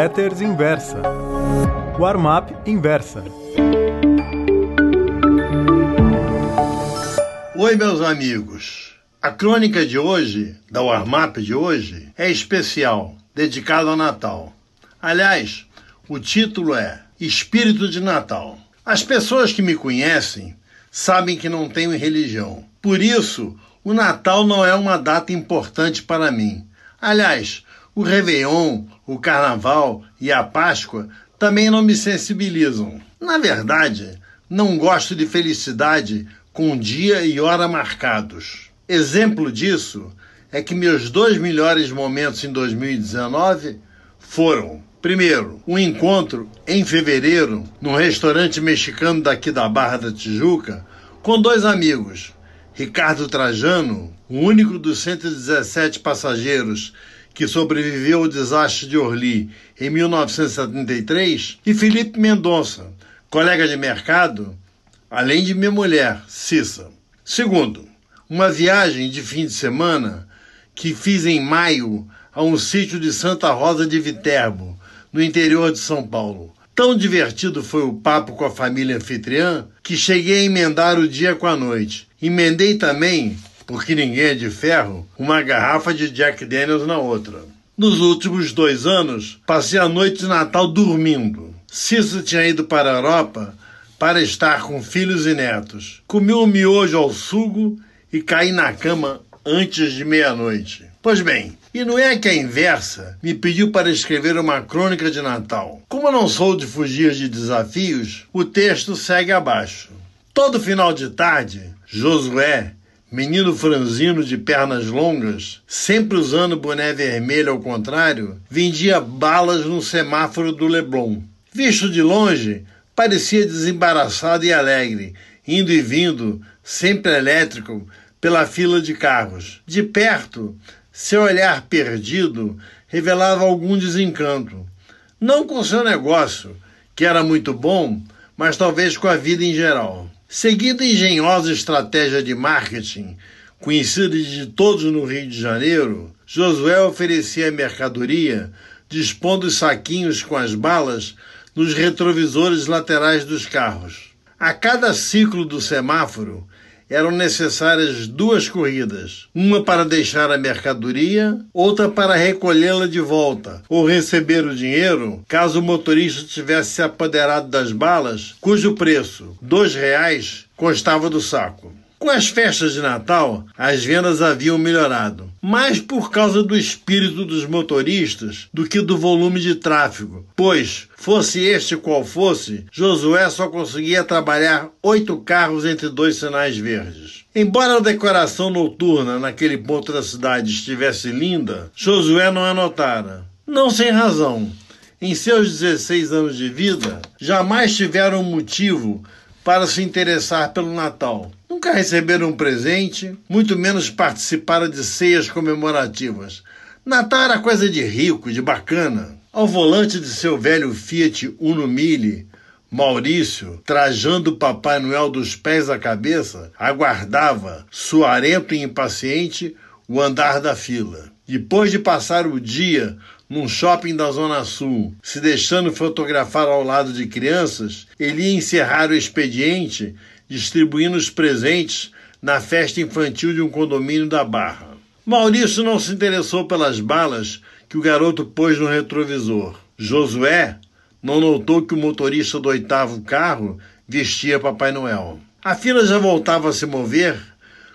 Letters Inversa. Warm-up Inversa. Oi, meus amigos. A crônica de hoje, da Warm-up de hoje, é especial, dedicada ao Natal. Aliás, o título é Espírito de Natal. As pessoas que me conhecem sabem que não tenho religião. Por isso, o Natal não é uma data importante para mim. Aliás, o Réveillon, o Carnaval e a Páscoa também não me sensibilizam. Na verdade, não gosto de felicidade com dia e hora marcados. Exemplo disso é que meus dois melhores momentos em 2019 foram Primeiro, um encontro em fevereiro num restaurante mexicano daqui da Barra da Tijuca com dois amigos, Ricardo Trajano, o único dos 117 passageiros que sobreviveu ao desastre de Orly em 1973, e Felipe Mendonça, colega de mercado, além de minha mulher, Cissa. Segundo, uma viagem de fim de semana que fiz em maio a um sítio de Santa Rosa de Viterbo, no interior de São Paulo. Tão divertido foi o papo com a família anfitriã que cheguei a emendar o dia com a noite. Emendei também, porque ninguém é de ferro, uma garrafa de Jack Daniels na outra. Nos últimos dois anos, passei a noite de Natal dormindo. Cícero tinha ido para a Europa para estar com filhos e netos. Comi um miojo ao sugo e caí na cama antes de meia-noite. Pois bem, e não é que a inversa me pediu para escrever uma crônica de Natal. Como não sou de fugir de desafios, o texto segue abaixo. Todo final de tarde, Josué, menino franzino de pernas longas, sempre usando boné vermelho ao contrário, vendia balas no semáforo do Leblon. Visto de longe, parecia desembaraçado e alegre, indo e vindo, sempre elétrico, pela fila de carros. De perto, seu olhar perdido revelava algum desencanto. Não com seu negócio, que era muito bom, mas talvez com a vida em geral. Seguindo a engenhosa estratégia de marketing, conhecida de todos no Rio de Janeiro, Josué oferecia a mercadoria dispondo os saquinhos com as balas nos retrovisores laterais dos carros. A cada ciclo do semáforo, eram necessárias duas corridas, uma para deixar a mercadoria, outra para recolhê-la de volta ou receber o dinheiro, caso o motorista tivesse se apoderado das balas, cujo preço, dois reais, constava do saco. Com as festas de Natal, as vendas haviam melhorado, mais por causa do espírito dos motoristas do que do volume de tráfego, pois, fosse este qual fosse, Josué só conseguia trabalhar oito carros entre dois sinais verdes. Embora a decoração noturna naquele ponto da cidade estivesse linda, Josué não a notara. Não sem razão. Em seus 16 anos de vida, jamais tiveram motivo para se interessar pelo Natal. Nunca receberam um presente, muito menos participaram de ceias comemorativas. Natal era coisa de rico, de bacana. Ao volante de seu velho Fiat Uno Mille, Maurício, trajando o Papai Noel dos pés à cabeça, aguardava, suarento e impaciente, o andar da fila. Depois de passar o dia num shopping da Zona Sul, se deixando fotografar ao lado de crianças, ele ia encerrar o expediente distribuindo os presentes na festa infantil de um condomínio da Barra. Maurício não se interessou pelas balas que o garoto pôs no retrovisor. Josué não notou que o motorista do oitavo carro vestia Papai Noel. A fila já voltava a se mover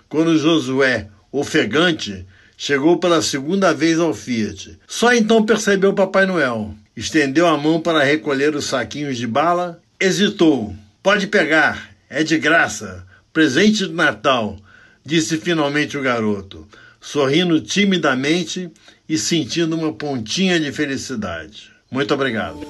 quando Josué, ofegante, Chegou pela segunda vez ao Fiat. Só então percebeu Papai Noel. Estendeu a mão para recolher os saquinhos de bala. Hesitou. Pode pegar, é de graça. Presente de Natal, disse finalmente o garoto, sorrindo timidamente e sentindo uma pontinha de felicidade. Muito obrigado.